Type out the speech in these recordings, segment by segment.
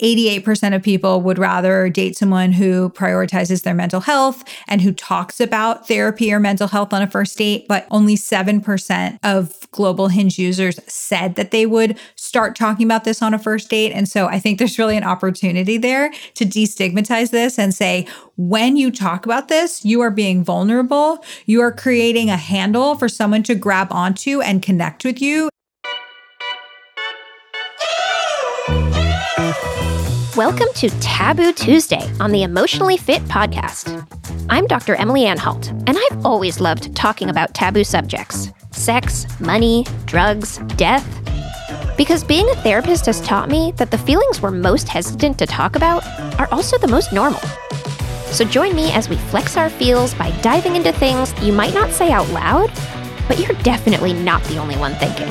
88% of people would rather date someone who prioritizes their mental health and who talks about therapy or mental health on a first date. But only 7% of global hinge users said that they would start talking about this on a first date. And so I think there's really an opportunity there to destigmatize this and say, when you talk about this, you are being vulnerable. You are creating a handle for someone to grab onto and connect with you. Welcome to Taboo Tuesday on the Emotionally Fit podcast. I'm Dr. Emily Ann Anhalt, and I've always loved talking about taboo subjects sex, money, drugs, death. Because being a therapist has taught me that the feelings we're most hesitant to talk about are also the most normal. So join me as we flex our feels by diving into things you might not say out loud, but you're definitely not the only one thinking.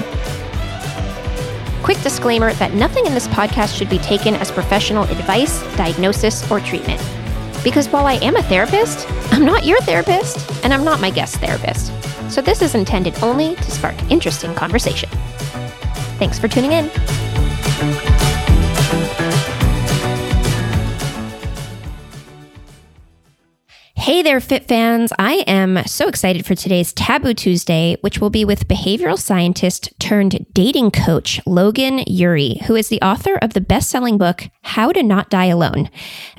Quick disclaimer that nothing in this podcast should be taken as professional advice, diagnosis, or treatment. Because while I am a therapist, I'm not your therapist, and I'm not my guest therapist. So this is intended only to spark interesting conversation. Thanks for tuning in. Hey there, Fit fans. I am so excited for today's Taboo Tuesday, which will be with behavioral scientist turned dating coach Logan Ury, who is the author of the best selling book, How to Not Die Alone.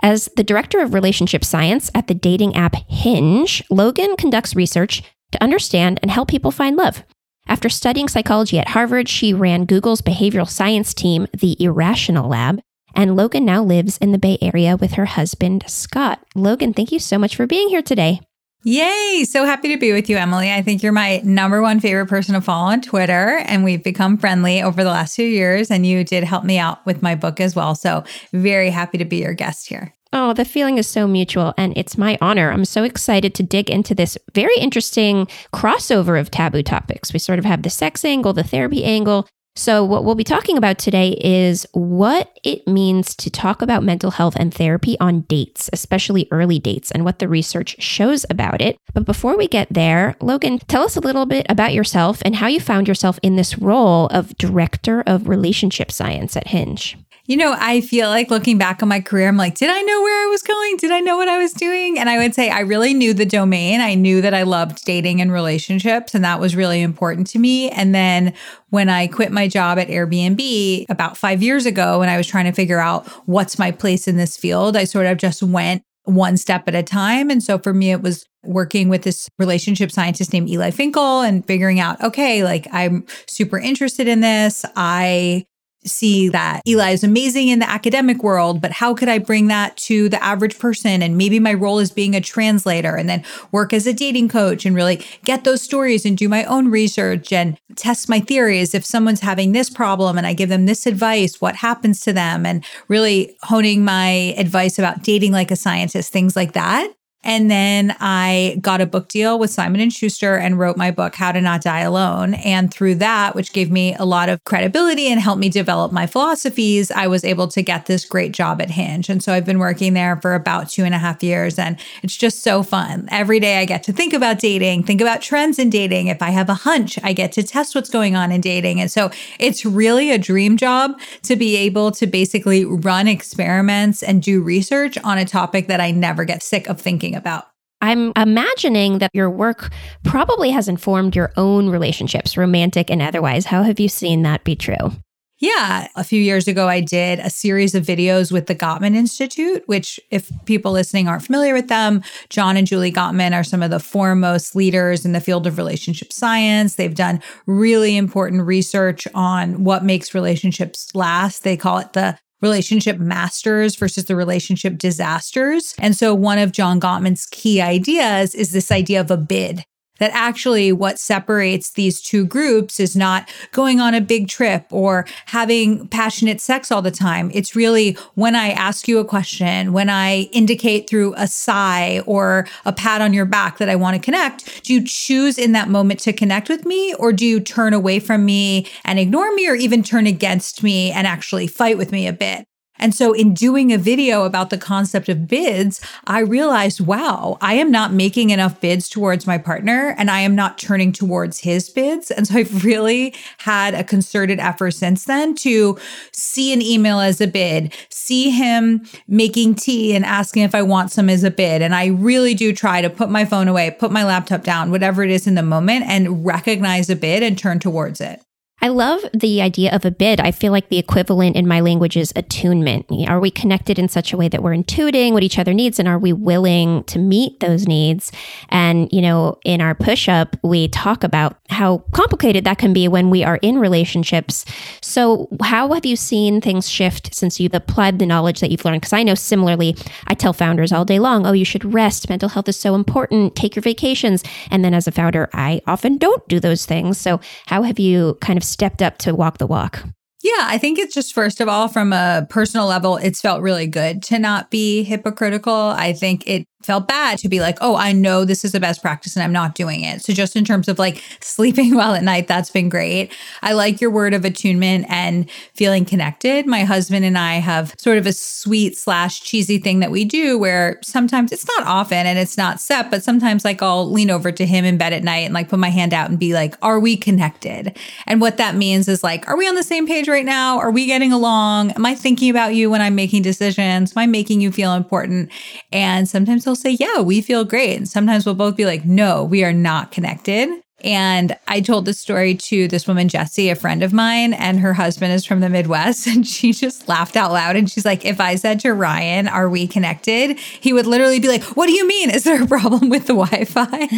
As the director of relationship science at the dating app Hinge, Logan conducts research to understand and help people find love. After studying psychology at Harvard, she ran Google's behavioral science team, the Irrational Lab, and Logan now lives in the Bay Area with her husband, Scott. Logan, thank you so much for being here today. Yay! So happy to be with you, Emily. I think you're my number one favorite person to follow on Twitter, and we've become friendly over the last few years. And you did help me out with my book as well. So, very happy to be your guest here. Oh, the feeling is so mutual, and it's my honor. I'm so excited to dig into this very interesting crossover of taboo topics. We sort of have the sex angle, the therapy angle, so, what we'll be talking about today is what it means to talk about mental health and therapy on dates, especially early dates, and what the research shows about it. But before we get there, Logan, tell us a little bit about yourself and how you found yourself in this role of director of relationship science at Hinge. You know, I feel like looking back on my career, I'm like, did I know where I was going? Did I know what I was doing? And I would say I really knew the domain. I knew that I loved dating and relationships, and that was really important to me. And then when I quit my job at Airbnb about five years ago, when I was trying to figure out what's my place in this field, I sort of just went one step at a time. And so for me, it was working with this relationship scientist named Eli Finkel and figuring out, okay, like I'm super interested in this. I see that Eli is amazing in the academic world, but how could I bring that to the average person? And maybe my role is being a translator and then work as a dating coach and really get those stories and do my own research and test my theories. If someone's having this problem and I give them this advice, what happens to them? And really honing my advice about dating like a scientist, things like that. And then I got a book deal with Simon and Schuster and wrote my book How to Not Die Alone. And through that, which gave me a lot of credibility and helped me develop my philosophies, I was able to get this great job at Hinge. And so I've been working there for about two and a half years, and it's just so fun. Every day I get to think about dating, think about trends in dating. If I have a hunch, I get to test what's going on in dating. And so it's really a dream job to be able to basically run experiments and do research on a topic that I never get sick of thinking thinking about? I'm imagining that your work probably has informed your own relationships, romantic and otherwise. How have you seen that be true? Yeah. A few years ago, I did a series of videos with the Gottman Institute, which, if people listening aren't familiar with them, John and Julie Gottman are some of the foremost leaders in the field of relationship science. They've done really important research on what makes relationships last. They call it the relationship masters versus the relationship disasters. And so one of John Gottman's key ideas is this idea of a bid that actually what separates these two groups is not going on a big trip or having passionate sex all the time. It's really when I ask you a question, when I indicate through a sigh or a pat on your back that I want to connect, do you choose in that moment to connect with me or do you turn away from me and ignore me or even turn against me and actually fight with me a bit? And so, in doing a video about the concept of bids, I realized, wow, I am not making enough bids towards my partner and I am not turning towards his bids. And so, I've really had a concerted effort since then to see an email as a bid, see him making tea and asking if I want some as a bid. And I really do try to put my phone away, put my laptop down, whatever it is in the moment, and recognize a bid and turn towards it. I love the idea of a bid. I feel like the equivalent in my language is attunement. Are we connected in such a way that we're intuiting what each other needs and are we willing to meet those needs? And, you know, in our push up, we talk about how complicated that can be when we are in relationships. So, how have you seen things shift since you've applied the knowledge that you've learned? Because I know similarly, I tell founders all day long, oh, you should rest. Mental health is so important. Take your vacations. And then as a founder, I often don't do those things. So, how have you kind of stepped up to walk the walk? Yeah, I think it's just first of all, from a personal level, it's felt really good to not be hypocritical. I think it felt bad to be like, oh, I know this is the best practice and I'm not doing it. So, just in terms of like sleeping well at night, that's been great. I like your word of attunement and feeling connected. My husband and I have sort of a sweet slash cheesy thing that we do where sometimes it's not often and it's not set, but sometimes like I'll lean over to him in bed at night and like put my hand out and be like, are we connected? And what that means is like, are we on the same page right now? Are we getting along? Am I thinking about you when I'm making decisions? Am I making you feel important? And sometimes he'll say, Yeah, we feel great. And sometimes we'll both be like, No, we are not connected. And I told this story to this woman, Jessie, a friend of mine, and her husband is from the Midwest. And she just laughed out loud. And she's like, If I said to Ryan, Are we connected? He would literally be like, What do you mean? Is there a problem with the Wi Fi?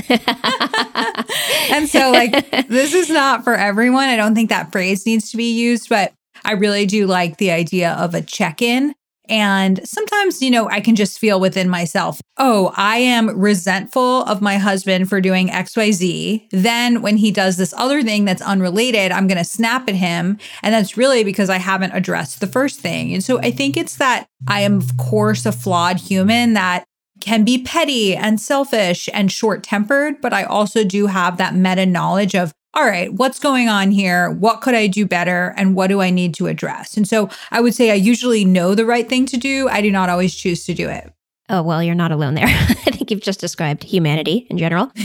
and so, like, this is not for everyone. I don't think that phrase needs to be used, but I really do like the idea of a check in and sometimes, you know, I can just feel within myself, oh, I am resentful of my husband for doing XYZ. Then when he does this other thing that's unrelated, I'm going to snap at him. And that's really because I haven't addressed the first thing. And so I think it's that I am, of course, a flawed human that can be petty and selfish and short tempered, but I also do have that meta knowledge of all right, what's going on here? What could I do better? And what do I need to address? And so I would say I usually know the right thing to do. I do not always choose to do it. Oh, well, you're not alone there. I think you've just described humanity in general.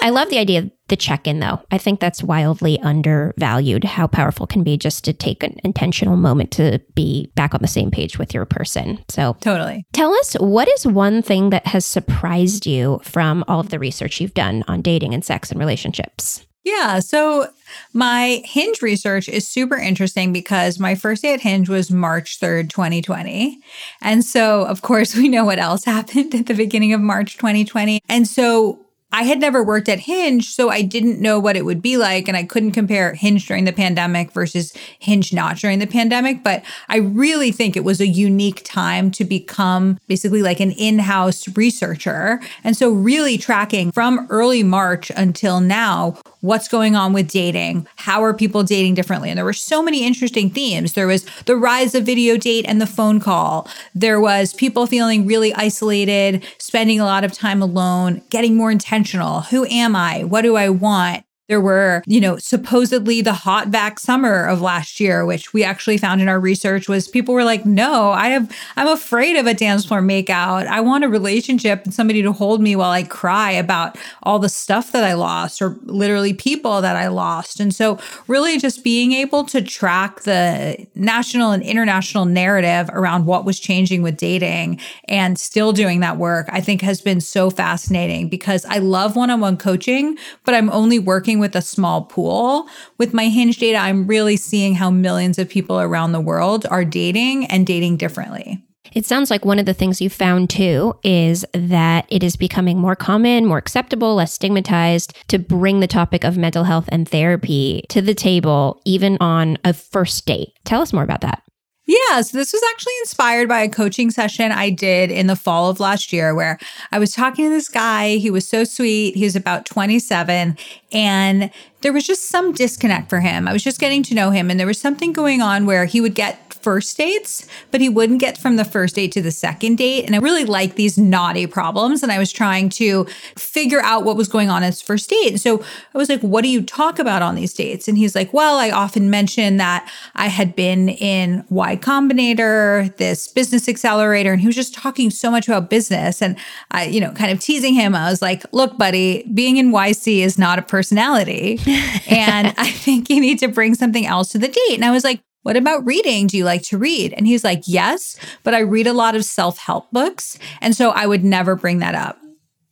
I love the idea of the check in, though. I think that's wildly undervalued how powerful can be just to take an intentional moment to be back on the same page with your person. So, totally. Tell us what is one thing that has surprised you from all of the research you've done on dating and sex and relationships? Yeah. So my Hinge research is super interesting because my first day at Hinge was March 3rd, 2020. And so, of course, we know what else happened at the beginning of March 2020. And so I had never worked at Hinge, so I didn't know what it would be like. And I couldn't compare Hinge during the pandemic versus Hinge not during the pandemic. But I really think it was a unique time to become basically like an in house researcher. And so, really tracking from early March until now what's going on with dating, how are people dating differently. And there were so many interesting themes. There was the rise of video date and the phone call, there was people feeling really isolated, spending a lot of time alone, getting more intentional. Who am I? What do I want? There were, you know, supposedly the hot vax summer of last year, which we actually found in our research was people were like, no, I have, I'm afraid of a dance floor makeout. I want a relationship and somebody to hold me while I cry about all the stuff that I lost or literally people that I lost. And so, really, just being able to track the national and international narrative around what was changing with dating and still doing that work, I think has been so fascinating because I love one on one coaching, but I'm only working with a small pool. With my hinge data, I'm really seeing how millions of people around the world are dating and dating differently. It sounds like one of the things you found too is that it is becoming more common, more acceptable, less stigmatized to bring the topic of mental health and therapy to the table, even on a first date. Tell us more about that. Yeah, so this was actually inspired by a coaching session I did in the fall of last year where I was talking to this guy. He was so sweet. He was about 27 And there was just some disconnect for him. I was just getting to know him, and there was something going on where he would get first dates, but he wouldn't get from the first date to the second date. And I really like these knotty problems. And I was trying to figure out what was going on his first date. So I was like, what do you talk about on these dates? And he's like, well, I often mention that I had been in Y Combinator, this business accelerator. And he was just talking so much about business. And I, you know, kind of teasing him. I was like, look, buddy, being in YC is not a personality. and I think you need to bring something else to the date. And I was like, what about reading? Do you like to read? And he's like, Yes, but I read a lot of self help books. And so I would never bring that up.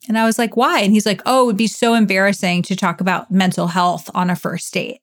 And I was like, Why? And he's like, Oh, it would be so embarrassing to talk about mental health on a first date.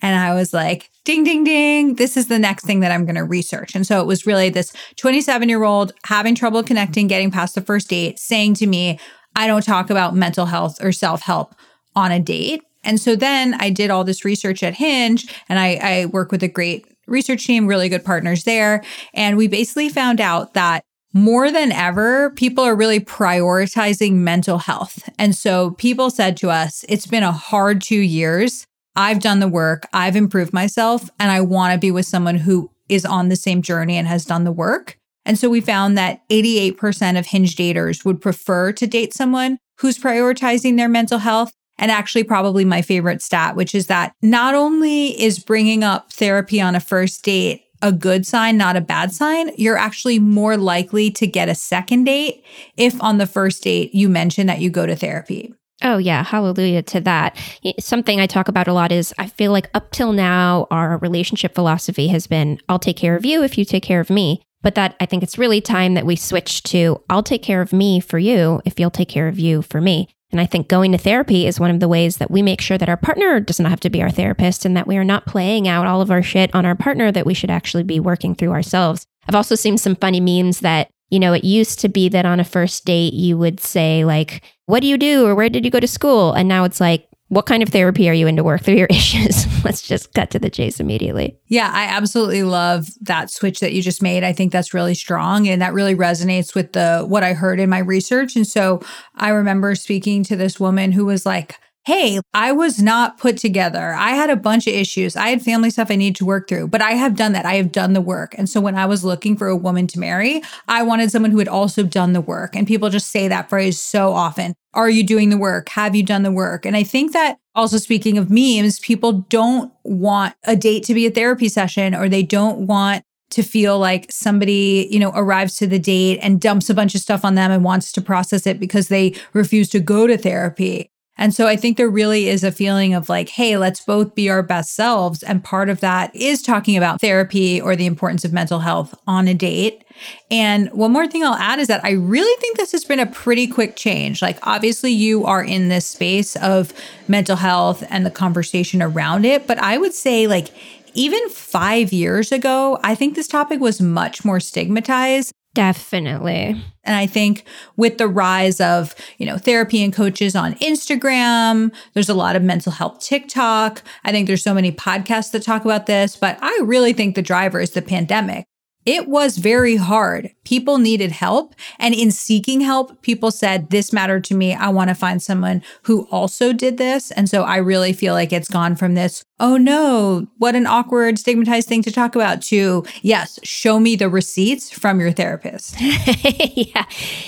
And I was like, ding, ding, ding. This is the next thing that I'm going to research. And so it was really this 27 year old having trouble connecting, getting past the first date, saying to me, I don't talk about mental health or self help on a date. And so then I did all this research at Hinge and I, I work with a great research team, really good partners there. And we basically found out that more than ever, people are really prioritizing mental health. And so people said to us, it's been a hard two years. I've done the work, I've improved myself, and I want to be with someone who is on the same journey and has done the work. And so we found that 88% of hinge daters would prefer to date someone who's prioritizing their mental health and actually probably my favorite stat, which is that not only is bringing up therapy on a first date a good sign, not a bad sign, you're actually more likely to get a second date if on the first date you mention that you go to therapy. Oh, yeah. Hallelujah to that. Something I talk about a lot is I feel like up till now, our relationship philosophy has been I'll take care of you if you take care of me. But that I think it's really time that we switch to I'll take care of me for you if you'll take care of you for me. And I think going to therapy is one of the ways that we make sure that our partner does not have to be our therapist and that we are not playing out all of our shit on our partner that we should actually be working through ourselves. I've also seen some funny memes that, you know, it used to be that on a first date you would say, like, what do you do or where did you go to school? And now it's like, what kind of therapy are you in to work through your issues? Let's just cut to the chase immediately. Yeah, I absolutely love that switch that you just made. I think that's really strong and that really resonates with the what I heard in my research. And so I remember speaking to this woman who was like, hey, I was not put together. I had a bunch of issues. I had family stuff I need to work through, but I have done that. I have done the work. And so when I was looking for a woman to marry, I wanted someone who had also done the work. And people just say that phrase so often. Are you doing the work? Have you done the work? And I think that also speaking of memes, people don't want a date to be a therapy session or they don't want to feel like somebody, you know, arrives to the date and dumps a bunch of stuff on them and wants to process it because they refuse to go to therapy. And so I think there really is a feeling of like, hey, let's both be our best selves. And part of that is talking about therapy or the importance of mental health on a date. And one more thing I'll add is that I really think this has been a pretty quick change. Like, obviously, you are in this space of mental health and the conversation around it. But I would say, like, even five years ago, I think this topic was much more stigmatized. Definitely. And I think with the rise of, you know, therapy and coaches on Instagram, there's a lot of mental health TikTok. I think there's so many podcasts that talk about this, but I really think the driver is the pandemic. It was very hard. People needed help. And in seeking help, people said, This mattered to me. I want to find someone who also did this. And so I really feel like it's gone from this, oh no, what an awkward, stigmatized thing to talk about, to yes, show me the receipts from your therapist. yeah.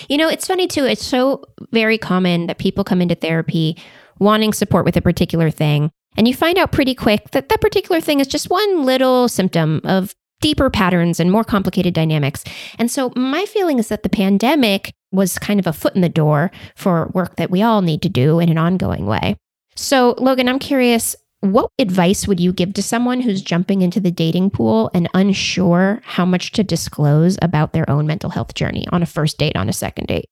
You know, it's funny too. It's so very common that people come into therapy wanting support with a particular thing. And you find out pretty quick that that particular thing is just one little symptom of deeper patterns and more complicated dynamics. And so my feeling is that the pandemic was kind of a foot in the door for work that we all need to do in an ongoing way. So, Logan, I'm curious, what advice would you give to someone who's jumping into the dating pool and unsure how much to disclose about their own mental health journey on a first date, on a second date?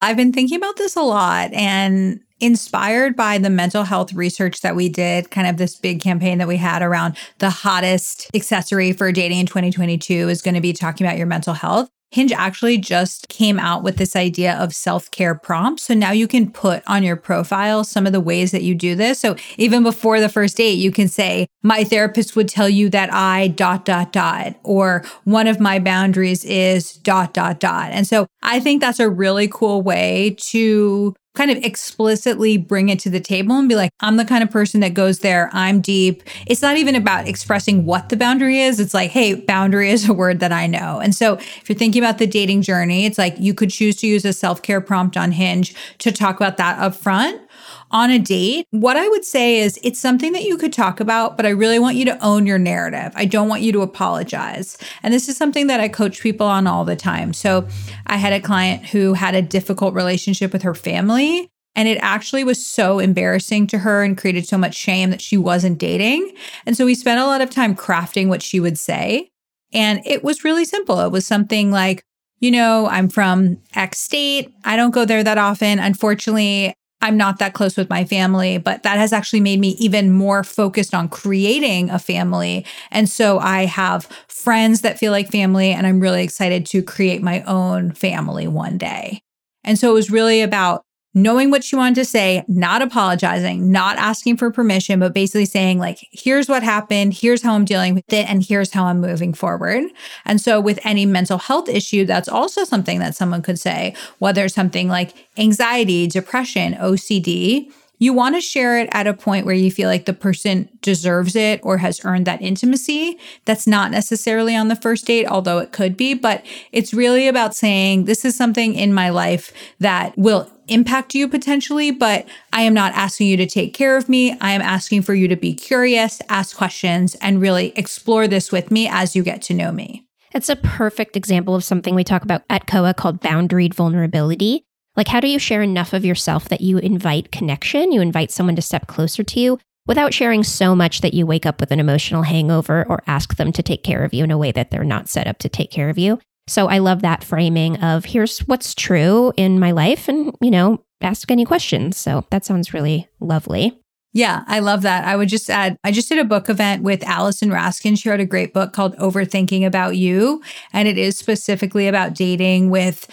I've been thinking about this a lot. And inspired by the mental health research that we did, kind of this big campaign that we had around the hottest accessory for dating in 2022 is going to be talking about your mental health. Hinge actually just came out with this idea of self care prompts. So now you can put on your profile some of the ways that you do this. So even before the first date, you can say, My therapist would tell you that I dot, dot, dot, or one of my boundaries is dot, dot, dot. And so I think that's a really cool way to kind of explicitly bring it to the table and be like, I'm the kind of person that goes there. I'm deep. It's not even about expressing what the boundary is. It's like, hey, boundary is a word that I know. And so if you're thinking about the dating journey, it's like you could choose to use a self care prompt on Hinge to talk about that up front on a date, what I would say is it's something that you could talk about, but I really want you to own your narrative. I don't want you to apologize. And this is something that I coach people on all the time. So I had a client who had a difficult relationship with her family. And it actually was so embarrassing to her and created so much shame that she wasn't dating. And so we spent a lot of time crafting what she would say. And it was really simple. It was something like, you know, I'm from X state. I don't go there that often. Unfortunately, I'm not that close with my family, but that has actually made me even more focused on creating a family. And so I have friends that feel like family, and I'm really excited to create my own family one day. And so it was really about knowing what she wanted to say, not apologizing, not asking for permission, but basically saying, like, here's what happened, here's how I'm dealing with it, and here's how I'm moving forward. And so, with any mental health issue, that's also something that someone could say, whether it's something like anxiety, depression, OCD. You want to share it at a point where you feel like the person deserves it or has earned that intimacy. That's not necessarily on the first date, although it could be, but it's really about saying, This is something in my life that will impact you potentially, but I am not asking you to take care of me. I am asking for you to be curious, ask questions, and really explore this with me as you get to know me. It's a perfect example of something we talk about at COA called boundaried vulnerability. Like, how do you share enough of yourself that you invite connection? You invite someone to step closer to you without sharing so much that you wake up with an emotional hangover or ask them to take care of you in a way that they're not set up to take care of you. So I love that framing of here's what's true in my life and, you know, ask any questions. So that sounds really lovely. Yeah, I love that. I would just add, I just did a book event with Allison Raskin. She wrote a great book called Overthinking About You. And it is specifically about dating with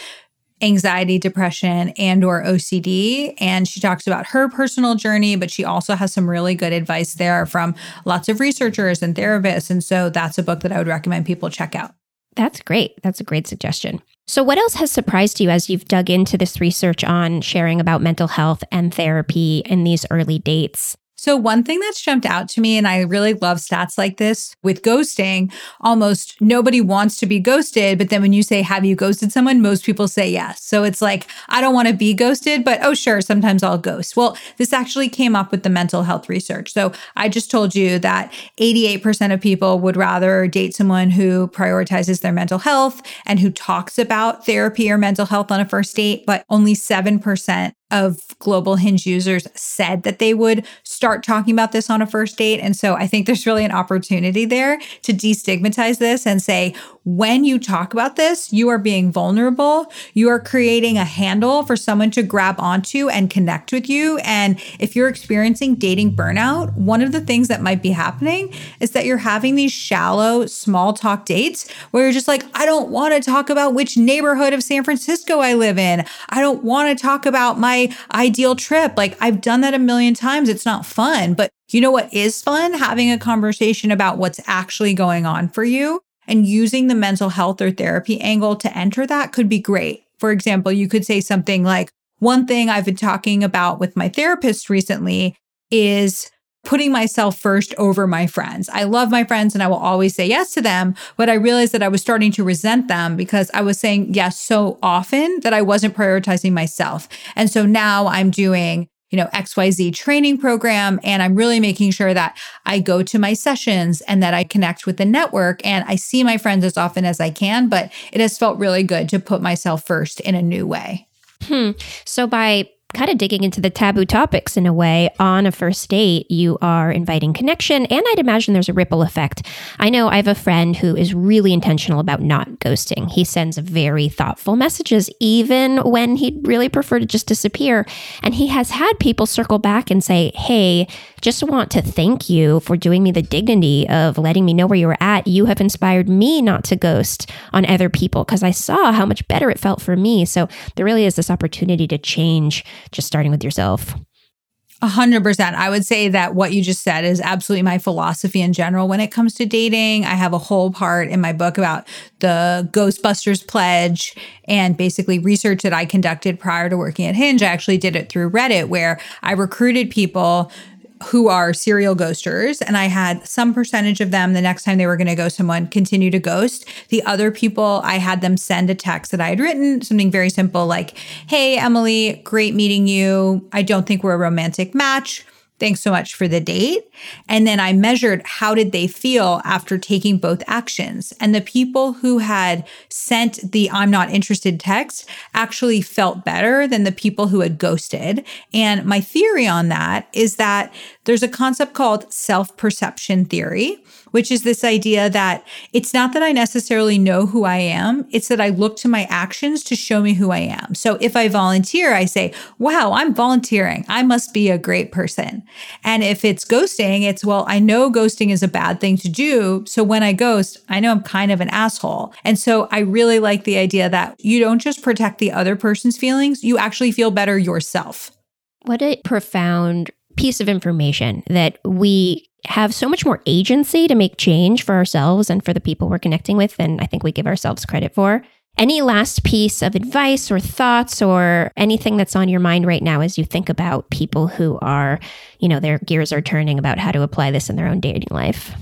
anxiety, depression, and or OCD. And she talks about her personal journey, but she also has some really good advice there from lots of researchers and therapists. And so that's a book that I would recommend people check out. That's great. That's a great suggestion. So, what else has surprised you as you've dug into this research on sharing about mental health and therapy in these early dates? So, one thing that's jumped out to me, and I really love stats like this with ghosting, almost nobody wants to be ghosted. But then when you say, Have you ghosted someone? most people say yes. So it's like, I don't want to be ghosted, but oh, sure, sometimes I'll ghost. Well, this actually came up with the mental health research. So I just told you that 88% of people would rather date someone who prioritizes their mental health and who talks about therapy or mental health on a first date, but only 7% of global hinge users said that they would start talking about this on a first date. And so I think there's really an opportunity there to destigmatize this and say, when you talk about this, you are being vulnerable. You are creating a handle for someone to grab onto and connect with you. And if you're experiencing dating burnout, one of the things that might be happening is that you're having these shallow, small talk dates where you're just like, I don't want to talk about which neighborhood of San Francisco I live in. I don't want to talk about my ideal trip. Like, I've done that a million times. It's not fun. But you know what is fun? Having a conversation about what's actually going on for you and using the mental health or therapy angle to enter that could be great. For example, you could say something like, one thing I've been talking about with my therapist recently is putting myself first over my friends. I love my friends and I will always say yes to them, but I realized that I was starting to resent them because I was saying yes so often that I wasn't prioritizing myself. And so now I'm doing you know, XYZ training program. And I'm really making sure that I go to my sessions and that I connect with the network and I see my friends as often as I can. But it has felt really good to put myself first in a new way. Hmm. So by kind of digging into the taboo topics in a way. On a first date you are inviting connection and i'd imagine there's a ripple effect. I know i have a friend who is really intentional about not ghosting. He sends very thoughtful messages even when he'd really prefer to just disappear. And he has had people circle back and say hey just want to thank you for doing me the dignity of letting me know where you were at you have inspired me not to ghost on other people because i saw how much better it felt for me so there really is this opportunity to change just starting with yourself. A hundred percent. I would say that what you just said is absolutely my philosophy in general when it comes to dating. I have a whole part in my book about the Ghostbusters pledge and basically research that I conducted prior to working at Hinge. I actually did it through Reddit where I recruited people who are serial ghosters. And I had some percentage of them the next time they were going to ghost someone continue to ghost. The other people, I had them send a text that I had written, something very simple like, Hey, Emily, great meeting you. I don't think we're a romantic match thanks so much for the date. And then I measured how did they feel after taking both actions. And the people who had sent the I'm not interested text actually felt better than the people who had ghosted. And my theory on that is that there's a concept called self perception theory, which is this idea that it's not that I necessarily know who I am, it's that I look to my actions to show me who I am. So if I volunteer, I say, wow, I'm volunteering. I must be a great person. And if it's ghosting, it's, well, I know ghosting is a bad thing to do. So when I ghost, I know I'm kind of an asshole. And so I really like the idea that you don't just protect the other person's feelings, you actually feel better yourself. What a profound piece of information that we have so much more agency to make change for ourselves and for the people we're connecting with than I think we give ourselves credit for. Any last piece of advice or thoughts or anything that's on your mind right now as you think about people who are, you know, their gears are turning about how to apply this in their own dating life?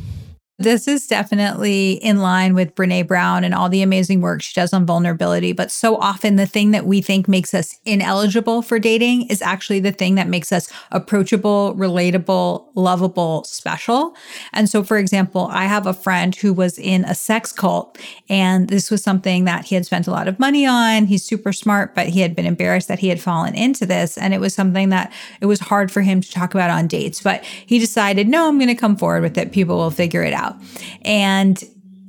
This is definitely in line with Brene Brown and all the amazing work she does on vulnerability. But so often, the thing that we think makes us ineligible for dating is actually the thing that makes us approachable, relatable, lovable, special. And so, for example, I have a friend who was in a sex cult, and this was something that he had spent a lot of money on. He's super smart, but he had been embarrassed that he had fallen into this. And it was something that it was hard for him to talk about on dates. But he decided, no, I'm going to come forward with it. People will figure it out And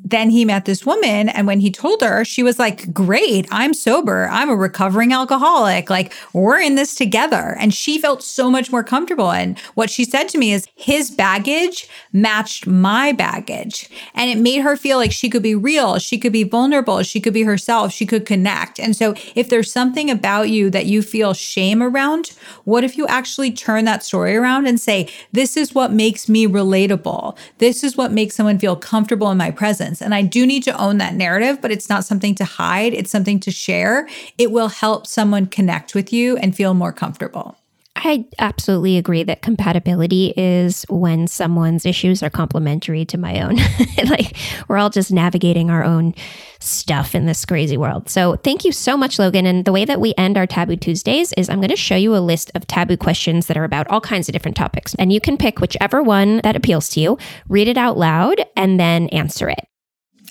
then he met this woman. And when he told her, she was like, Great, I'm sober. I'm a recovering alcoholic. Like, we're in this together. And she felt so much more comfortable. And what she said to me is, His baggage matched my baggage. And it made her feel like she could be real. She could be vulnerable. She could be herself. She could connect. And so, if there's something about you that you feel shame around, what if you actually turn that story around and say, This is what makes me relatable? This is what makes someone feel comfortable in my presence and I do need to own that narrative, but it's not something to hide, it's something to share. It will help someone connect with you and feel more comfortable. I absolutely agree that compatibility is when someone's issues are complementary to my own. like we're all just navigating our own stuff in this crazy world. So thank you so much, Logan. And the way that we end our Taboo Tuesdays is I'm going to show you a list of taboo questions that are about all kinds of different topics. And you can pick whichever one that appeals to you, read it out loud, and then answer it.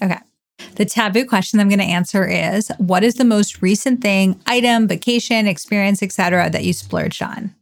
Okay. The taboo question I'm going to answer is what is the most recent thing, item, vacation, experience, etc. that you splurged on?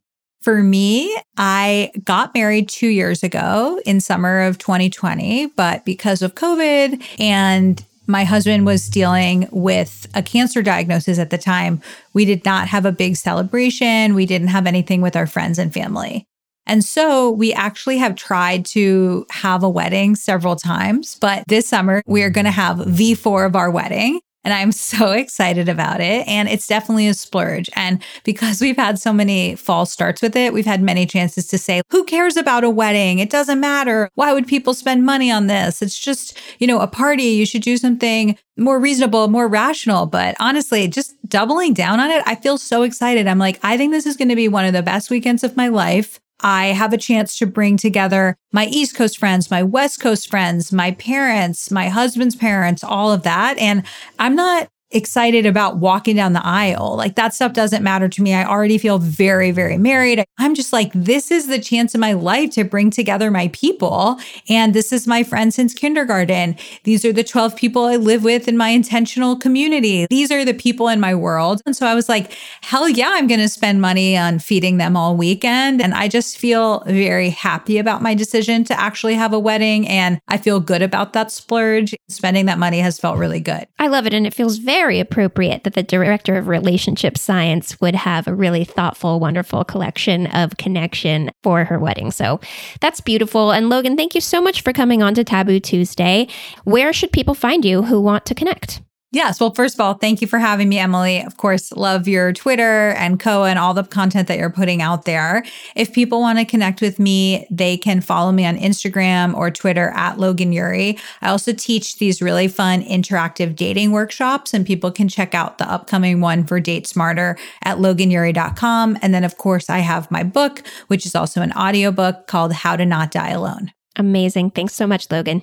For me, I got married 2 years ago in summer of 2020, but because of COVID and my husband was dealing with a cancer diagnosis at the time. We did not have a big celebration. We didn't have anything with our friends and family. And so we actually have tried to have a wedding several times, but this summer we are going to have V4 of our wedding. And I'm so excited about it. And it's definitely a splurge. And because we've had so many false starts with it, we've had many chances to say, who cares about a wedding? It doesn't matter. Why would people spend money on this? It's just, you know, a party. You should do something more reasonable, more rational. But honestly, just doubling down on it, I feel so excited. I'm like, I think this is going to be one of the best weekends of my life. I have a chance to bring together my East Coast friends, my West Coast friends, my parents, my husband's parents, all of that. And I'm not excited about walking down the aisle. Like that stuff doesn't matter to me. I already feel very, very married. I'm just like, this is the chance in my life to bring together my people. And this is my friend since kindergarten. These are the 12 people I live with in my intentional community. These are the people in my world. And so I was like, hell yeah, I'm going to spend money on feeding them all weekend. And I just feel very happy about my decision to actually have a wedding. And I feel good about that splurge. Spending that money has felt really good. I love it. And it feels very very appropriate that the director of relationship science would have a really thoughtful, wonderful collection of connection for her wedding. So that's beautiful. And Logan, thank you so much for coming on to Taboo Tuesday. Where should people find you who want to connect? Yes. Well, first of all, thank you for having me, Emily. Of course, love your Twitter and Coa and all the content that you're putting out there. If people want to connect with me, they can follow me on Instagram or Twitter at Logan Ury. I also teach these really fun interactive dating workshops, and people can check out the upcoming one for Date Smarter at loganury.com. And then, of course, I have my book, which is also an audiobook called How to Not Die Alone. Amazing. Thanks so much, Logan.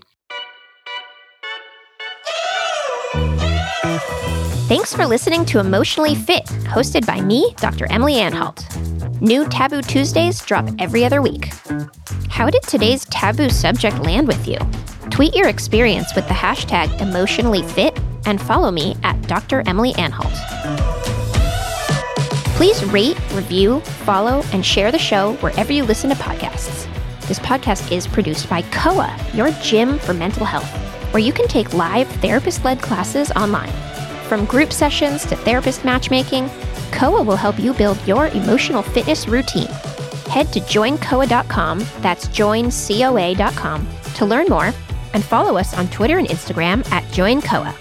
Thanks for listening to Emotionally Fit, hosted by me, Dr. Emily Anhalt. New Taboo Tuesdays drop every other week. How did today's taboo subject land with you? Tweet your experience with the hashtag emotionally fit and follow me at Dr. Emily Anhalt. Please rate, review, follow, and share the show wherever you listen to podcasts. This podcast is produced by Coa, your gym for mental health, where you can take live therapist led classes online. From group sessions to therapist matchmaking, Coa will help you build your emotional fitness routine. Head to joincoa.com, that's joincoa.com, to learn more and follow us on Twitter and Instagram at joincoa.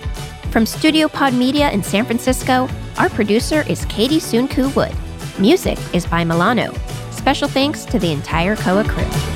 From Studio Pod Media in San Francisco, our producer is Katie Sunku Wood. Music is by Milano. Special thanks to the entire Coa crew.